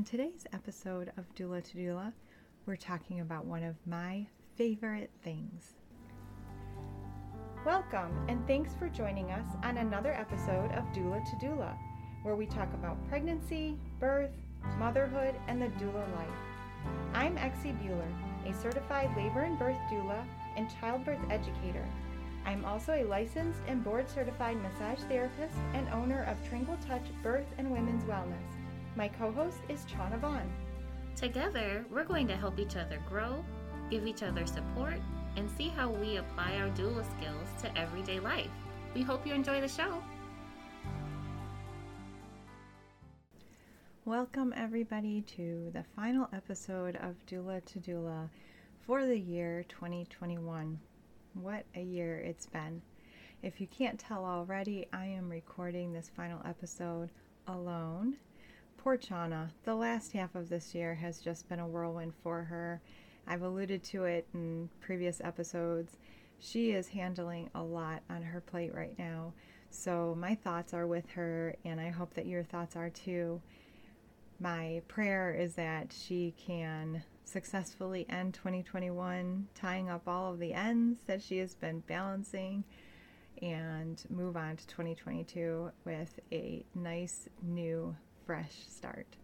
On today's episode of Doula to Doula, we're talking about one of my favorite things. Welcome, and thanks for joining us on another episode of Doula to Doula, where we talk about pregnancy, birth, motherhood, and the doula life. I'm Exie Bueller, a certified labor and birth doula and childbirth educator. I'm also a licensed and board certified massage therapist and owner of Tranquil Touch Birth and Women's Wellness. My co host is Chana Vaughn. Together, we're going to help each other grow, give each other support, and see how we apply our doula skills to everyday life. We hope you enjoy the show. Welcome, everybody, to the final episode of Doula to Doula for the year 2021. What a year it's been. If you can't tell already, I am recording this final episode alone Poor Chana, the last half of this year has just been a whirlwind for her. I've alluded to it in previous episodes. She is handling a lot on her plate right now. So, my thoughts are with her, and I hope that your thoughts are too. My prayer is that she can successfully end 2021, tying up all of the ends that she has been balancing, and move on to 2022 with a nice new fresh start.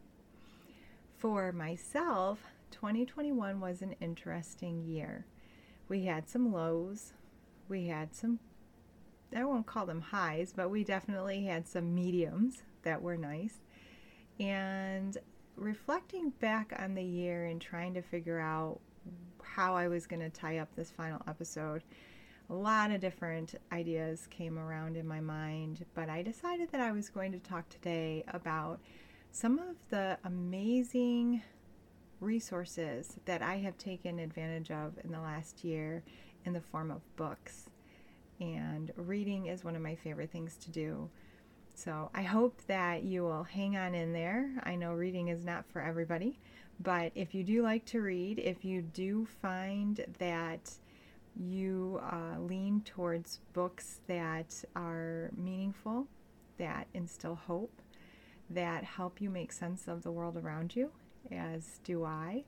For myself, 2021 was an interesting year. We had some lows, we had some, I won't call them highs, but we definitely had some mediums that were nice. And reflecting back on the year and trying to figure out how I was going to tie up this final episode, a lot of different ideas came around in my mind, but I decided that I was going to talk today about some of the amazing resources that I have taken advantage of in the last year in the form of books. And reading is one of my favorite things to do. So I hope that you will hang on in there. I know reading is not for everybody, but if you do like to read, if you do find that you uh, lean towards books that are meaningful, that instill hope, that help you make sense of the world around you, as do I,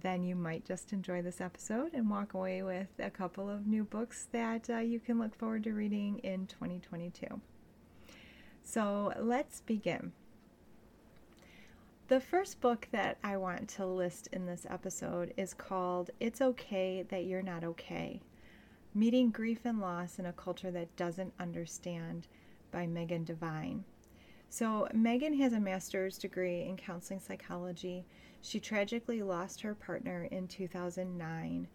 then you might just enjoy this episode and walk away with a couple of new books that uh, you can look forward to reading in 2022. So let's begin. The first book that I want to list in this episode is called It's Okay That You're Not Okay Meeting Grief and Loss in a Culture That Doesn't Understand by Megan Devine. So, Megan has a master's degree in counseling psychology. She tragically lost her partner in 2009.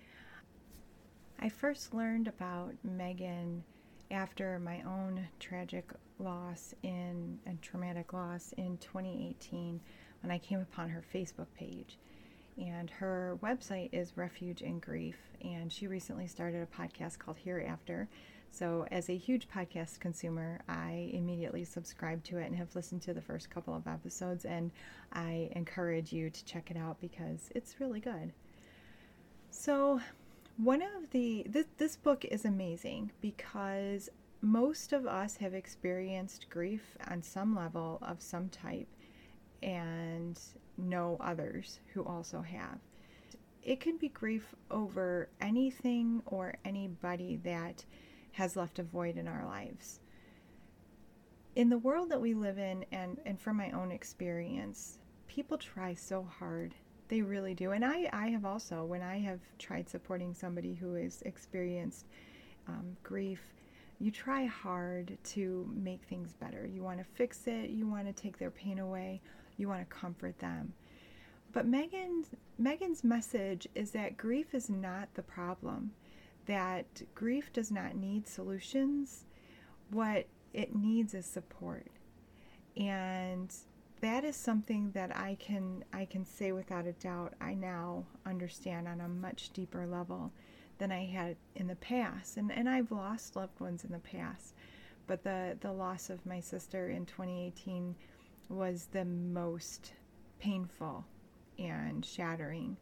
I first learned about Megan after my own tragic loss in and traumatic loss in 2018 when I came upon her Facebook page. And her website is Refuge in Grief, and she recently started a podcast called Hereafter. So, as a huge podcast consumer, I immediately subscribed to it and have listened to the first couple of episodes. And I encourage you to check it out because it's really good. So, one of the this, this book is amazing because most of us have experienced grief on some level of some type and know others who also have. It can be grief over anything or anybody that has left a void in our lives. In the world that we live in, and, and from my own experience, people try so hard. They really do. And I, I have also, when I have tried supporting somebody who has experienced um, grief, you try hard to make things better. You want to fix it, you want to take their pain away, you want to comfort them. But Megan's Megan's message is that grief is not the problem that grief does not need solutions. What it needs is support. And that is something that I can I can say without a doubt I now understand on a much deeper level than I had in the past. And and I've lost loved ones in the past. But the, the loss of my sister in 2018 was the most painful and shattering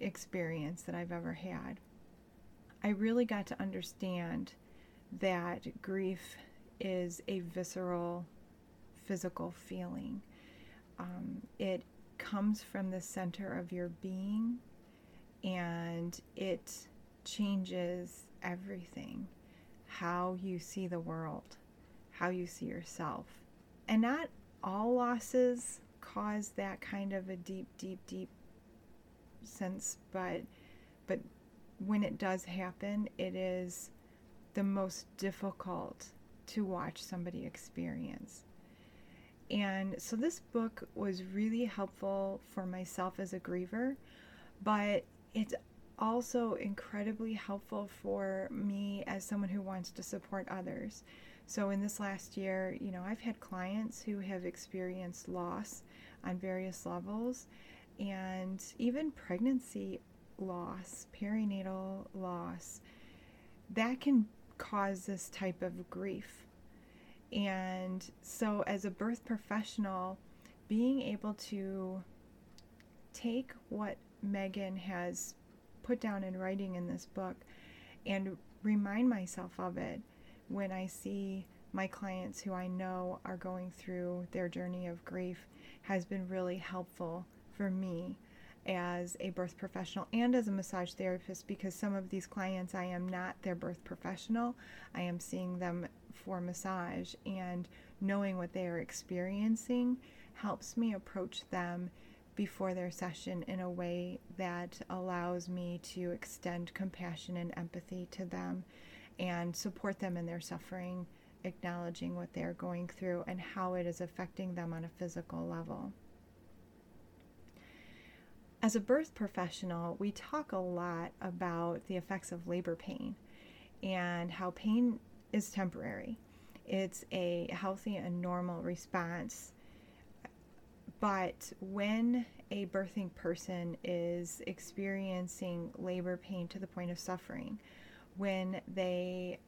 experience that I've ever had. I really got to understand that grief is a visceral, physical feeling. Um, it comes from the center of your being and it changes everything how you see the world, how you see yourself. And not all losses cause that kind of a deep, deep, deep sense, but but when it does happen, it is the most difficult to watch somebody experience. And so this book was really helpful for myself as a griever, but it's also incredibly helpful for me as someone who wants to support others. So in this last year, you know, I've had clients who have experienced loss on various levels and even pregnancy loss, perinatal loss. That can cause this type of grief. And so, as a birth professional, being able to take what Megan has put down in writing in this book and remind myself of it when I see my clients who I know are going through their journey of grief has been really helpful for me as a birth professional and as a massage therapist because some of these clients I am not their birth professional. I am seeing them for massage and knowing what they are experiencing helps me approach them before their session in a way that allows me to extend compassion and empathy to them and support them in their suffering, acknowledging what they're going through and how it is affecting them on a physical level. As a birth professional, we talk a lot about the effects of labor pain and how pain is temporary. It's a healthy and normal response. But when a birthing person is experiencing labor pain to the point of suffering, when they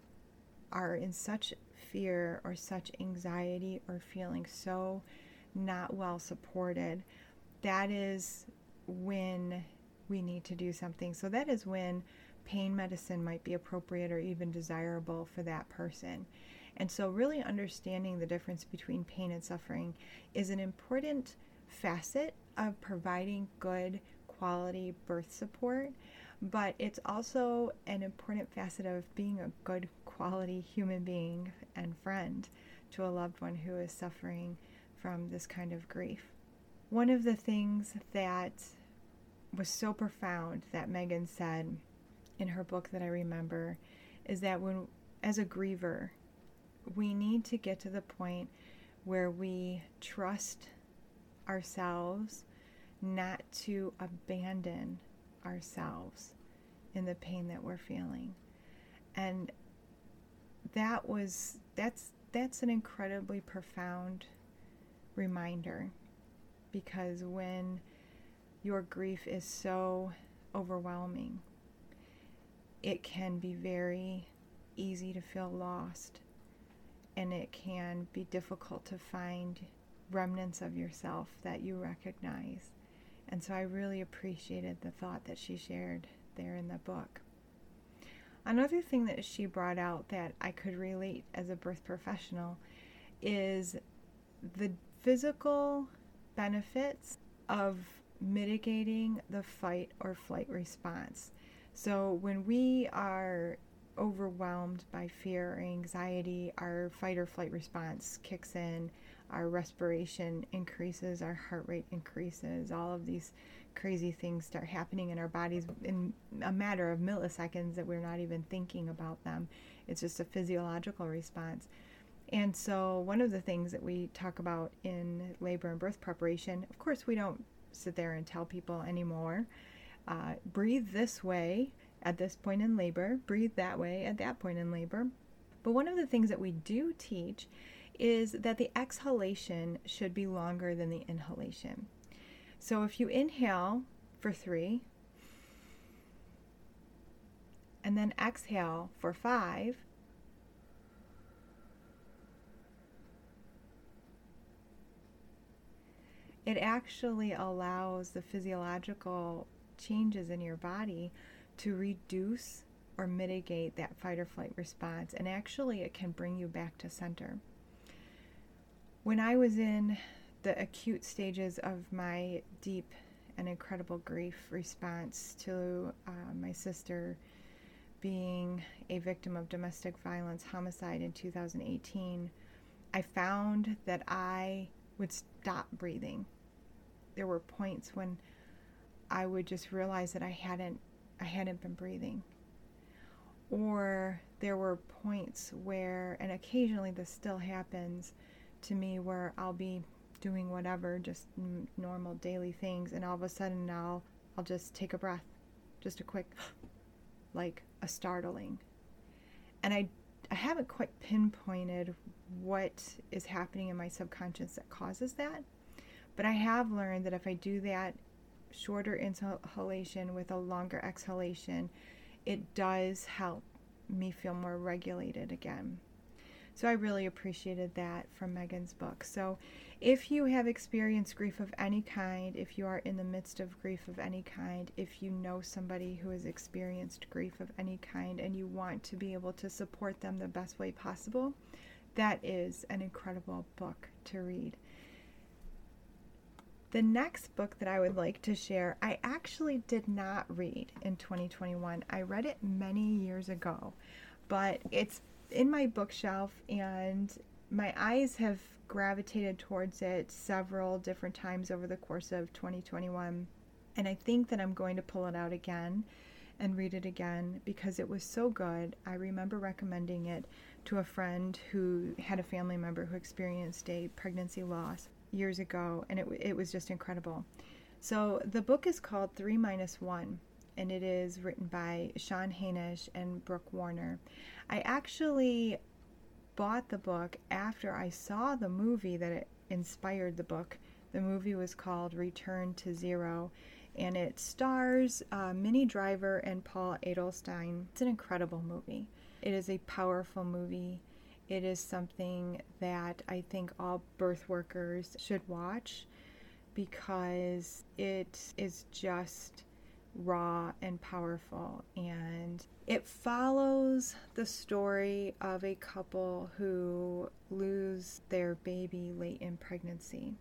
are in such fear or such anxiety or feeling so not well supported, that is when we need to do something. So that is when pain medicine might be appropriate or even desirable for that person. And so, really understanding the difference between pain and suffering is an important facet of providing good quality birth support, but it's also an important facet of being a good quality human being and friend to a loved one who is suffering from this kind of grief. One of the things that was so profound that Megan said in her book that I remember is that when, as a griever, we need to get to the point where we trust ourselves not to abandon ourselves in the pain that we're feeling. And that was that's that's an incredibly profound reminder because when your grief is so overwhelming. It can be very easy to feel lost, and it can be difficult to find remnants of yourself that you recognize. And so I really appreciated the thought that she shared there in the book. Another thing that she brought out that I could relate as a birth professional is the physical benefits of mitigating the fight or flight response. So when we are overwhelmed by fear or anxiety, our fight or flight response kicks in, our respiration increases, our heart rate increases, all of these crazy things start happening in our bodies in a matter of milliseconds that we're not even thinking about them. It's just a physiological response. And so, one of the things that we talk about in labor and birth preparation, of course, we don't sit there and tell people anymore. Uh, breathe this way at this point in labor, breathe that way at that point in labor. But one of the things that we do teach is that the exhalation should be longer than the inhalation. So if you inhale for three, and then exhale for five, it actually allows the physiological changes in your body to reduce or mitigate that fight or flight response. And actually, it can bring you back to center. When I was in the acute stages of my deep and incredible grief response to uh, my sister being a victim of domestic violence homicide in 2018, I found that I would stop breathing. There were points when I would just realize that I hadn't I hadn't been breathing. Or there were points where and occasionally this still happens to me where I'll be doing whatever, just n- normal daily things, and all of a sudden now I'll just take a breath, just a quick, like a startling. And I, I haven't quite pinpointed what is happening in my subconscious that causes that, but I have learned that if I do that shorter inhalation with a longer exhalation, it does help me feel more regulated again. So I really appreciated that from Megan's book. So if you have experienced grief of any kind, if you are in the midst of grief of any kind, if you know somebody who has experienced grief of any kind and you want to be able to support them the best way possible, that is an incredible book to read. The next book that I would like to share, I actually did not read in 2021. I read it many years ago, but it's in my bookshelf and my eyes have gravitated towards it several different times over the course of 2021. And I think that I'm going to pull it out again and read it again because it was so good. I remember recommending it to a friend who had a family member who experienced a pregnancy loss years ago, and it, it was just incredible. So the book is called Three Minus One, and it is written by Sean Hanish and Brooke Warner. I actually bought the book after I saw the movie that inspired the book. The movie was called Return to Zero, and it stars uh, Minnie Driver and Paul Adelstein. It's an incredible movie. It is a powerful movie. It is something that I think all birth workers should watch because it is just raw and powerful. And it follows the story of a couple who lose their baby late in pregnancy.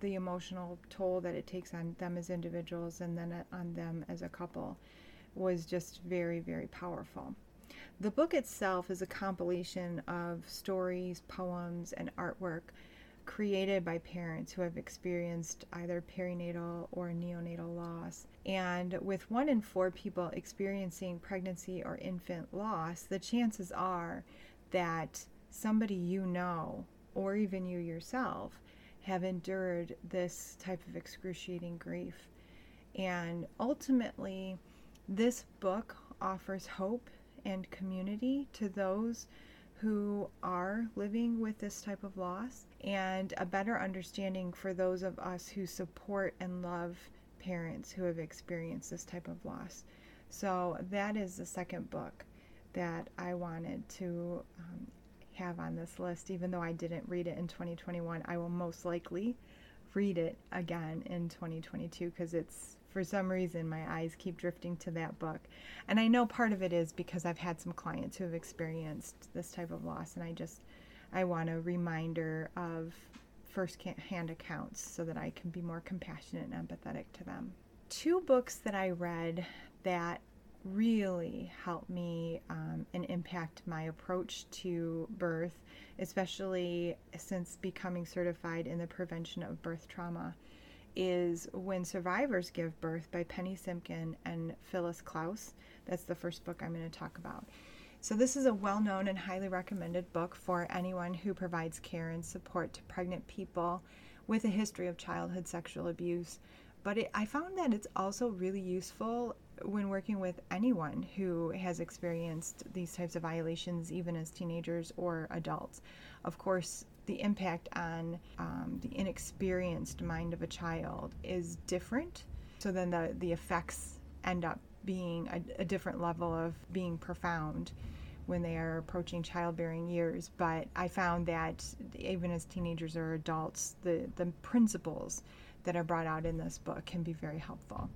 The emotional toll that it takes on them as individuals and then on them as a couple was just very, very powerful. The book itself is a compilation of stories, poems, and artwork created by parents who have experienced either perinatal or neonatal loss. And with one in four people experiencing pregnancy or infant loss, the chances are that somebody you know, or even you yourself, have endured this type of excruciating grief. And ultimately, this book offers hope and community to those who are living with this type of loss and a better understanding for those of us who support and love parents who have experienced this type of loss. So, that is the second book that I wanted to um, have on this list. Even though I didn't read it in 2021, I will most likely read it again in 2022 because it's for some reason my eyes keep drifting to that book. And I know part of it is because I've had some clients who have experienced this type of loss and I just I want a reminder of first hand accounts so that I can be more compassionate and empathetic to them. Two books that I read that really helped me um, and impact my approach to birth, especially since becoming certified in the prevention of birth trauma, is When Survivors Give Birth by Penny Simkin and Phyllis Klaus. That's the first book I'm going to talk about. So, this is a well known and highly recommended book for anyone who provides care and support to pregnant people with a history of childhood sexual abuse. But it, I found that it's also really useful when working with anyone who has experienced these types of violations, even as teenagers or adults. Of course, the impact on um, the inexperienced mind of a child is different. So then the, the effects end up being a, a different level of being profound when they are approaching childbearing years. But I found that even as teenagers or adults, the, the principles that are brought out in this book can be very helpful.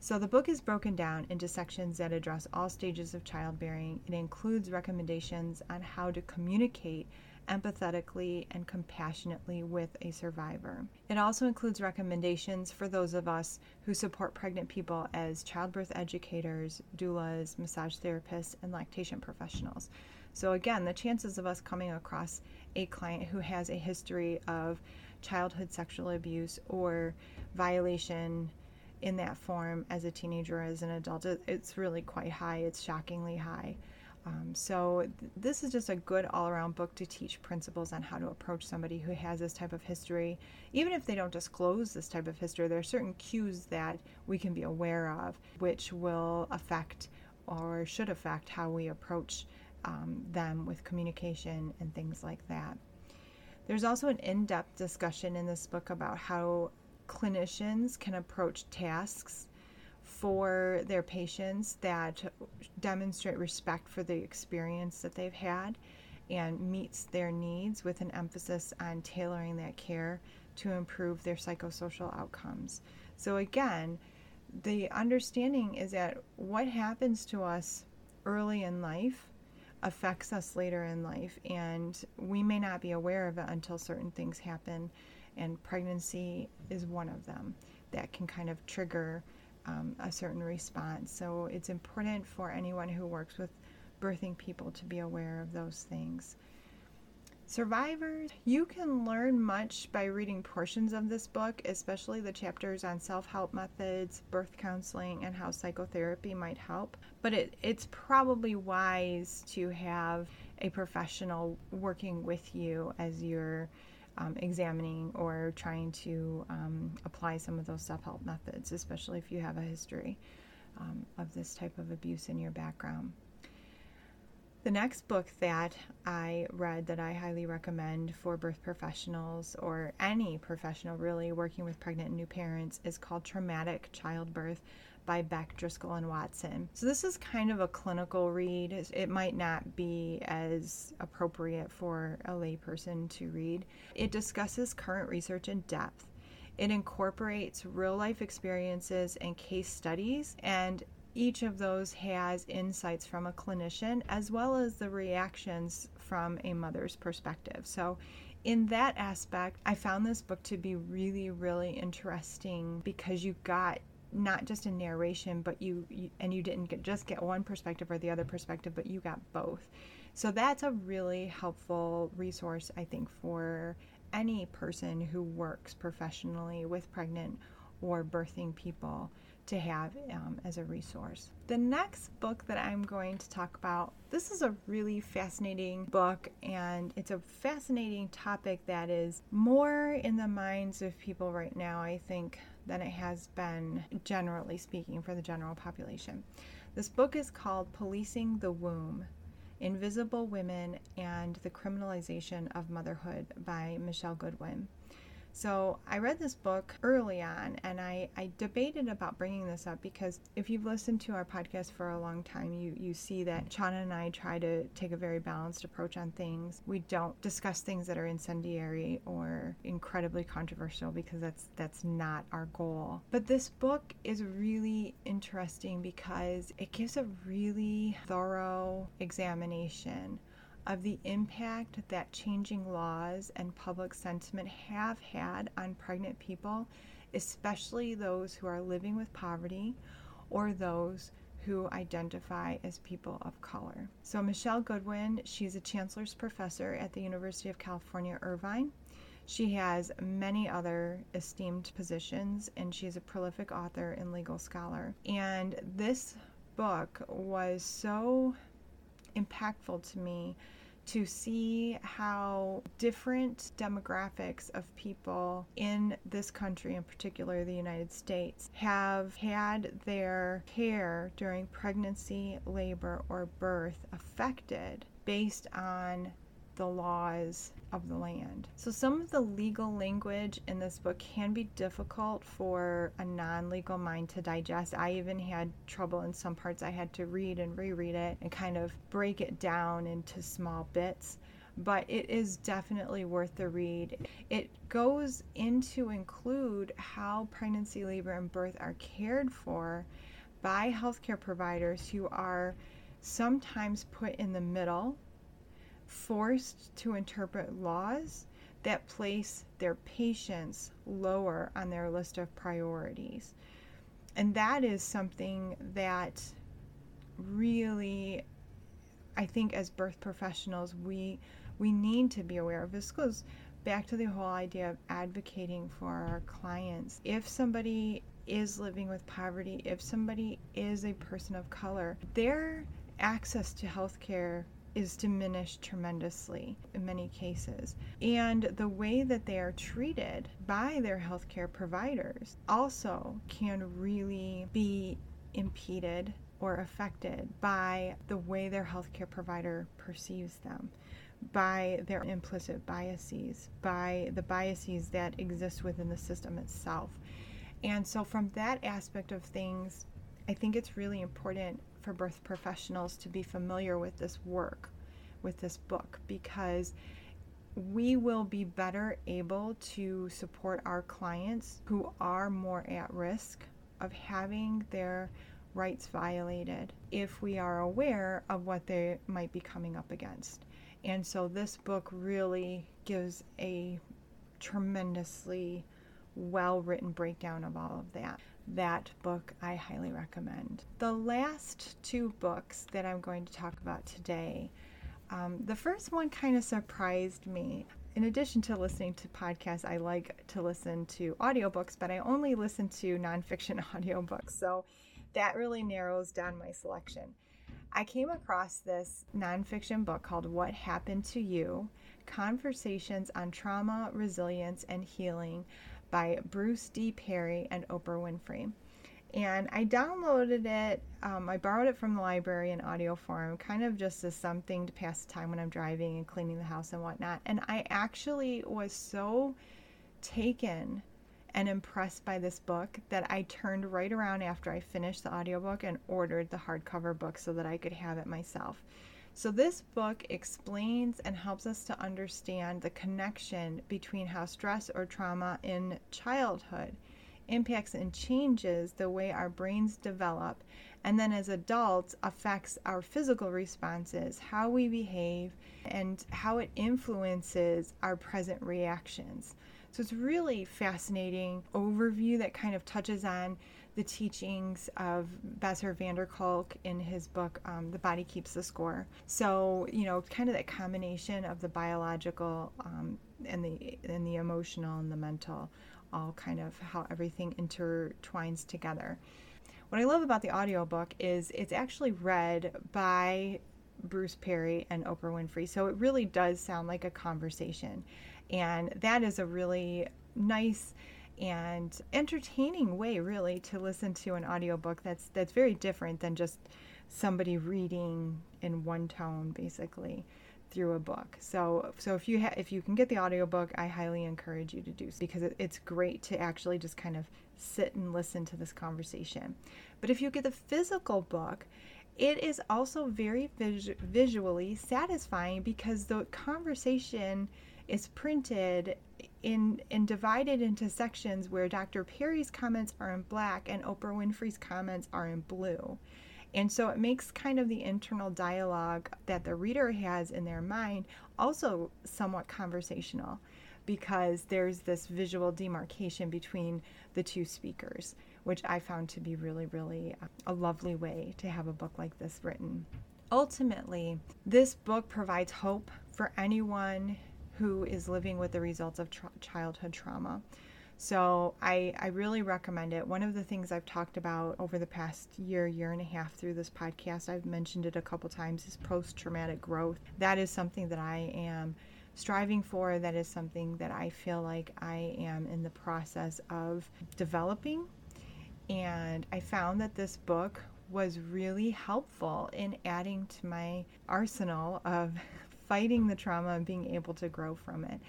So the book is broken down into sections that address all stages of childbearing. It includes recommendations on how to communicate empathetically and compassionately with a survivor. It also includes recommendations for those of us who support pregnant people as childbirth educators, doulas, massage therapists, and lactation professionals. So, again, the chances of us coming across a client who has a history of childhood sexual abuse or violation in that form as a teenager as an adult, it's really quite high. It's shockingly high. Um, so, th- this is just a good all around book to teach principles on how to approach somebody who has this type of history. Even if they don't disclose this type of history, there are certain cues that we can be aware of which will affect or should affect how we approach um, them with communication and things like that. There's also an in depth discussion in this book about how clinicians can approach tasks for their patients that demonstrate respect for the experience that they've had and meets their needs with an emphasis on tailoring that care to improve their psychosocial outcomes. So, again, the understanding is that what happens to us early in life affects us later in life, and we may not be aware of it until certain things happen, and pregnancy is one of them that can kind of trigger um, a certain response. So it's important for anyone who works with birthing people to be aware of those things. Survivors, you can learn much by reading portions of this book, especially the chapters on self help methods, birth counseling, and how psychotherapy might help. But it, it's probably wise to have a professional working with you as you're um, examining or trying to um, apply some of those self help methods, especially if you have a history um, of this type of abuse in your background. The next book that I read that I highly recommend for birth professionals or any professional really working with pregnant and new parents is called Traumatic Childbirth by Beck, Driscoll, and Watson. So, this is kind of a clinical read. It might not be as appropriate for a layperson to read. It discusses current research in depth. It incorporates real life experiences and case studies, and each of those has insights from a clinician as well as the reactions from a mother's perspective. So, in that aspect, I found this book to be really, really interesting because you got not just a narration, but you, you and you didn't get, just get one perspective or the other perspective, but you got both. So that's a really helpful resource, I think, for any person who works professionally with pregnant or birthing people to have um, as a resource. The next book that I'm going to talk about, this is a really fascinating book, and it's a fascinating topic that is more in the minds of people right now, I think, than it has been, generally speaking, for the general population. This book is called Policing the Womb Invisible Women and the Criminalization of Motherhood by Michele Goodwin. So I read this book early on and I, I debated about bringing this up because if you've listened to our podcast for a long time, you, you see that Chana and I try to take a very balanced approach on things. We don't discuss things that are incendiary or incredibly controversial because that's that's not our goal. But this book is really interesting because it gives a really thorough examination of the impact that changing laws and public sentiment have had on pregnant people, especially those who are living with poverty or those who identify as people of color. So, Michele Goodwin, she's a chancellor's professor at the University of California, Irvine. She has many other esteemed positions, and she's a prolific author and legal scholar. And this book was so impactful to me to see how different demographics of people in this country, in particular the United States, have had their care during pregnancy, labor, or birth affected based on the laws of the land. So, some of the legal language in this book can be difficult for a non legal mind to digest. I even had trouble in some parts. I had to read and reread it and kind of break it down into small bits. But it is definitely worth the read. It goes into include how pregnancy, labor, and birth are cared for by healthcare providers who are sometimes put in the middle forced to interpret laws that place their patients lower on their list of priorities. And that is something that really I think as birth professionals we we need to be aware of. This goes back to the whole idea of advocating for our clients. If somebody is living with poverty, if somebody is a person of color, their access to health care is diminished tremendously in many cases. And the way that they are treated by their healthcare providers also can really be impeded or affected by the way their healthcare provider perceives them, by their implicit biases, by the biases that exist within the system itself. And so, from that aspect of things, I think it's really important for birth professionals to be familiar with this work, with this book, because we will be better able to support our clients who are more at risk of having their rights violated if we are aware of what they might be coming up against. And so this book really gives a tremendously well written breakdown of all of that that book I highly recommend. The last two books that I'm going to talk about today, um, the first one kind of surprised me. In addition to listening to podcasts, I like to listen to audiobooks, but I only listen to nonfiction audiobooks. So that really narrows down my selection. I came across this nonfiction book called What Happened to You Conversations on Trauma, Resilience, and Healing by Bruce D. Perry and Oprah Winfrey. And I downloaded it, um, I borrowed it from the library in audio form, kind of just as something to pass the time when I'm driving and cleaning the house and whatnot. And I actually was so taken and impressed by this book that I turned right around after I finished the audiobook and ordered the hardcover book so that I could have it myself. So, this book explains and helps us to understand the connection between how stress or trauma in childhood impacts and changes the way our brains develop, and then as adults affects our physical responses, how we behave, and how it influences our present reactions. So, it's really fascinating overview that kind of touches on the teachings of Bessel van der Kolk in his book, um, The Body Keeps the Score. So, you know, kind of that combination of the biological um, and the and the emotional and the mental, all kind of how everything intertwines together. What I love about the audiobook is it's actually read by Bruce Perry and Oprah Winfrey. So it really does sound like a conversation. And that is a really nice and entertaining way really to listen to an audiobook that's that's very different than just somebody reading in one tone basically through a book. So so if you ha- if you can get the audiobook, I highly encourage you to do so because it, it's great to actually just kind of sit and listen to this conversation. But if you get the physical book, it is also very vis- visually satisfying because the conversation is printed in and divided into sections where Dr. Perry's comments are in black and Oprah Winfrey's comments are in blue. And so it makes kind of the internal dialogue that the reader has in their mind also somewhat conversational because there's this visual demarcation between the two speakers, which I found to be really, really uh, a lovely way to have a book like this written. Ultimately, this book provides hope for anyone who is living with the results of tra- childhood trauma. So I, I really recommend it. One of the things I've talked about over the past year, year and a half through this podcast, I've mentioned it a couple times, is post traumatic growth. That is something that I am striving for. That is something that I feel like I am in the process of developing. And I found that this book was really helpful in adding to my arsenal of fighting the trauma and being able to grow from it.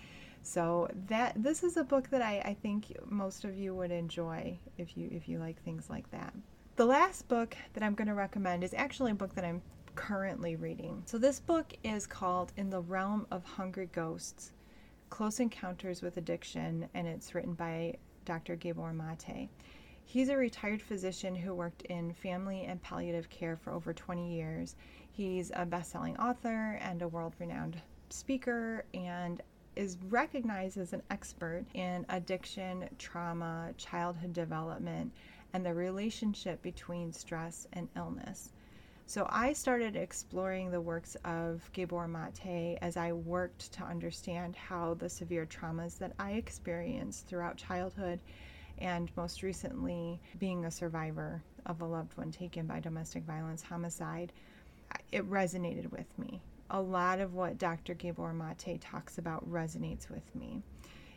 So that this is a book that I, I think most of you would enjoy if you if you like things like that. The last book that I'm going to recommend is actually a book that I'm currently reading. So this book is called In the Realm of Hungry Ghosts: Close Encounters with Addiction and it's written by Dr. Gabor Mate. He's a retired physician who worked in family and palliative care for over 20 years He's a best selling author and a world renowned speaker and is recognized as an expert in addiction, trauma, childhood development, and the relationship between stress and illness. So I started exploring the works of Gabor Mate as I worked to understand how the severe traumas that I experienced throughout childhood and most recently being a survivor of a loved one taken by domestic violence homicide, it resonated with me. A lot of what Dr. Gabor Mate talks about resonates with me.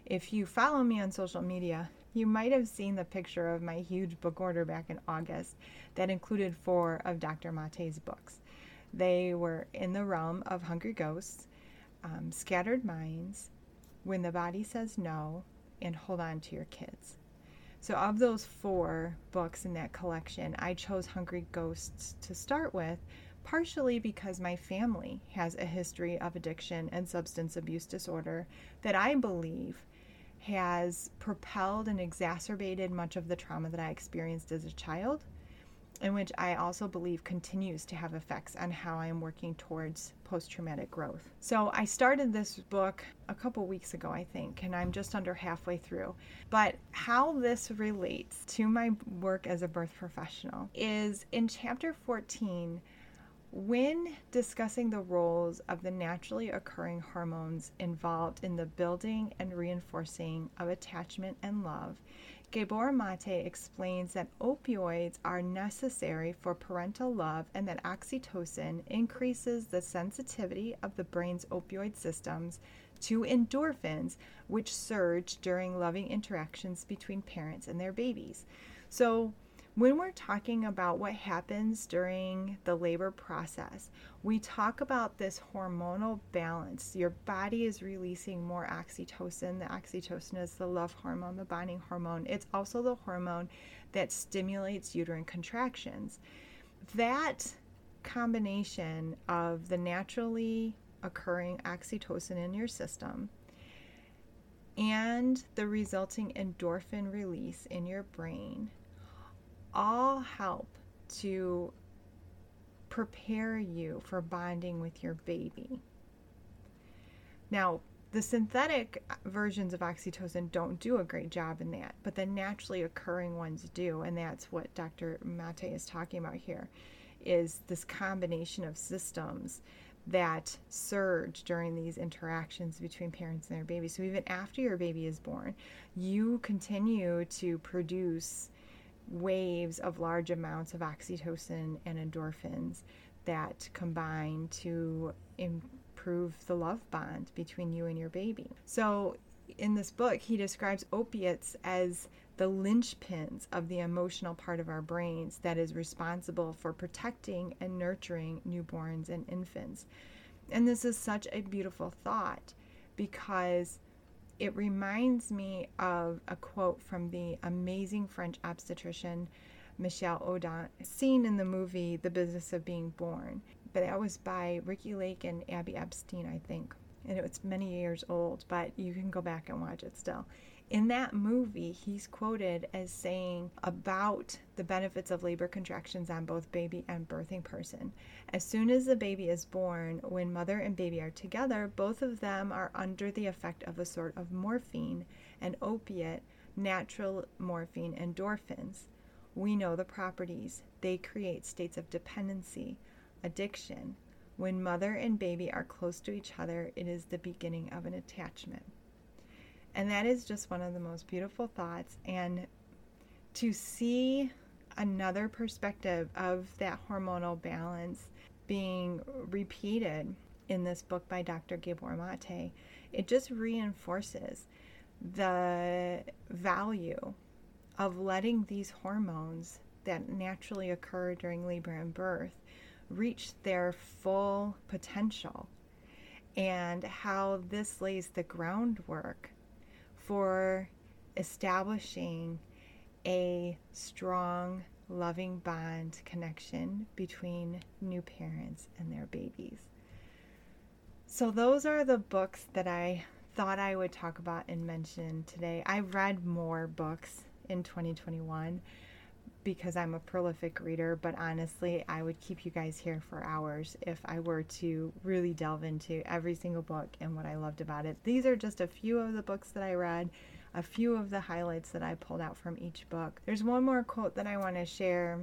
If you follow me on social media, you might have seen the picture of my huge book order back in August that included four of Dr. Mate's books. They were In the Realm of Hungry Ghosts, um, Scattered Minds, When the Body Says No, and Hold On to Your Kids. So, of those four books in that collection, I chose Hungry Ghosts to start with, partially because my family has a history of addiction and substance abuse disorder that I believe has propelled and exacerbated much of the trauma that I experienced as a child, and which I also believe continues to have effects on how I am working towards post traumatic growth. So I started this book a couple weeks ago, I think, and I'm just under halfway through. But how this relates to my work as a birth professional is in chapter 14 when discussing the roles of the naturally occurring hormones involved in the building and reinforcing of attachment and love, Gabor Mate explains that opioids are necessary for parental love and that oxytocin increases the sensitivity of the brain's opioid systems to endorphins, which surge during loving interactions between parents and their babies. So, when we're talking about what happens during the labor process, we talk about this hormonal balance. Your body is releasing more oxytocin. The oxytocin is the love hormone, the bonding hormone. It's also the hormone that stimulates uterine contractions. That combination of the naturally occurring oxytocin in your system and the resulting endorphin release in your brain all help to prepare you for bonding with your baby. Now, the synthetic versions of oxytocin don't do a great job in that, but the naturally occurring ones do, and that's what Dr. Mate is talking about here is this combination of systems that surge during these interactions between parents and their baby. So even after your baby is born, you continue to produce waves of large amounts of oxytocin and endorphins that combine to improve the love bond between you and your baby. So, in this book, he describes opiates as the linchpins of the emotional part of our brains that is responsible for protecting and nurturing newborns and infants. And this is such a beautiful thought because it reminds me of a quote from the amazing French obstetrician Michel Odent, seen in the movie The Business of Being Born. But that was by Ricki Lake and Abby Epstein, I think. And it was many years old, but you can go back and watch it still. In that movie, he's quoted as saying about the benefits of labor contractions on both baby and birthing person. As soon as the baby is born, when mother and baby are together, both of them are under the effect of a sort of morphine, an opiate, natural morphine, endorphins. We know the properties. They create states of dependency, addiction. When mother and baby are close to each other, it is the beginning of an attachment. And that is just one of the most beautiful thoughts. And to see another perspective of that hormonal balance being repeated in this book by Dr. Gabor Mate, it just reinforces the value of letting these hormones that naturally occur during labor and birth reach their full potential and how this lays the groundwork for establishing a strong, loving bond connection between new parents and their babies. So, those are the books that I thought I would talk about and mention today. I read more books in 2021 because I'm a prolific reader, but honestly, I would keep you guys here for hours if I were to really delve into every single book and what I loved about it. These are just a few of the books that I read, a few of the highlights that I pulled out from each book. There's one more quote that I want to share.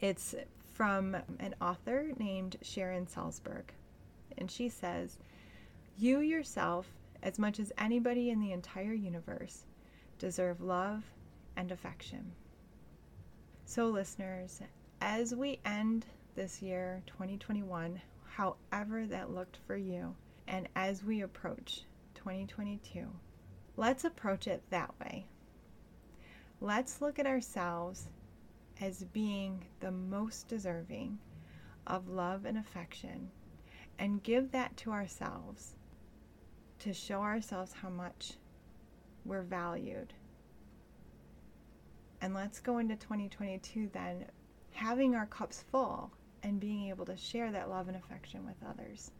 It's from an author named Sharon Salzberg, and she says, You yourself, as much as anybody in the entire universe, deserve love and affection. So, listeners, as we end this year, 2021, however that looked for you, and as we approach 2022, let's approach it that way. Let's look at ourselves as being the most deserving of love and affection and give that to ourselves to show ourselves how much we're valued and let's go into 2022 then having our cups full and being able to share that love and affection with others.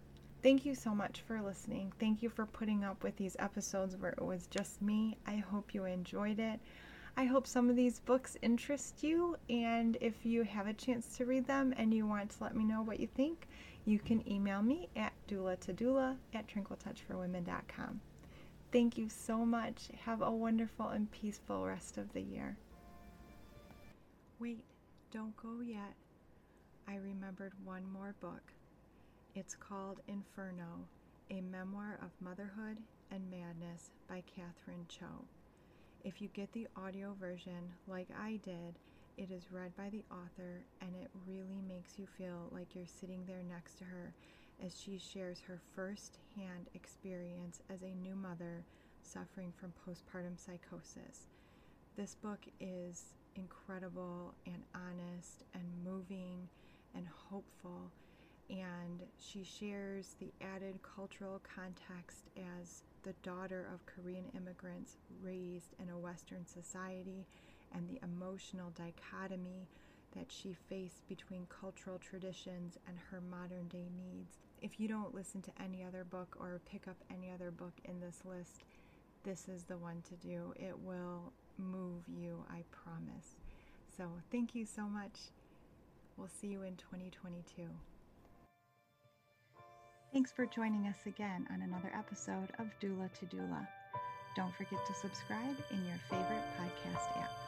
Thank you so much for listening. Thank you for putting up with these episodes where it was just me. I hope you enjoyed it. I hope some of these books interest you, and if you have a chance to read them and you want to let me know what you think, you can email me at doula to doula at tranquiltouchforwomen.com. Thank you so much. Have a wonderful and peaceful rest of the year. Wait, don't go yet. I remembered one more book. It's called Inferno, a memoir of motherhood and madness by Catherine Cho. If you get the audio version, like I did, it is read by the author and it really makes you feel like you're sitting there next to her as she shares her first hand experience as a new mother suffering from postpartum psychosis. This book is incredible and honest and moving and hopeful. And she shares the added cultural context as the daughter of Korean immigrants raised in a Western society and the emotional dichotomy that she faced between cultural traditions and her modern day needs. If you don't listen to any other book or pick up any other book in this list, this is the one to do. It will move you, I promise. So, thank you so much. We'll see you in 2022. Thanks for joining us again on another episode of Doula to Doula. Don't forget to subscribe in your favorite podcast app.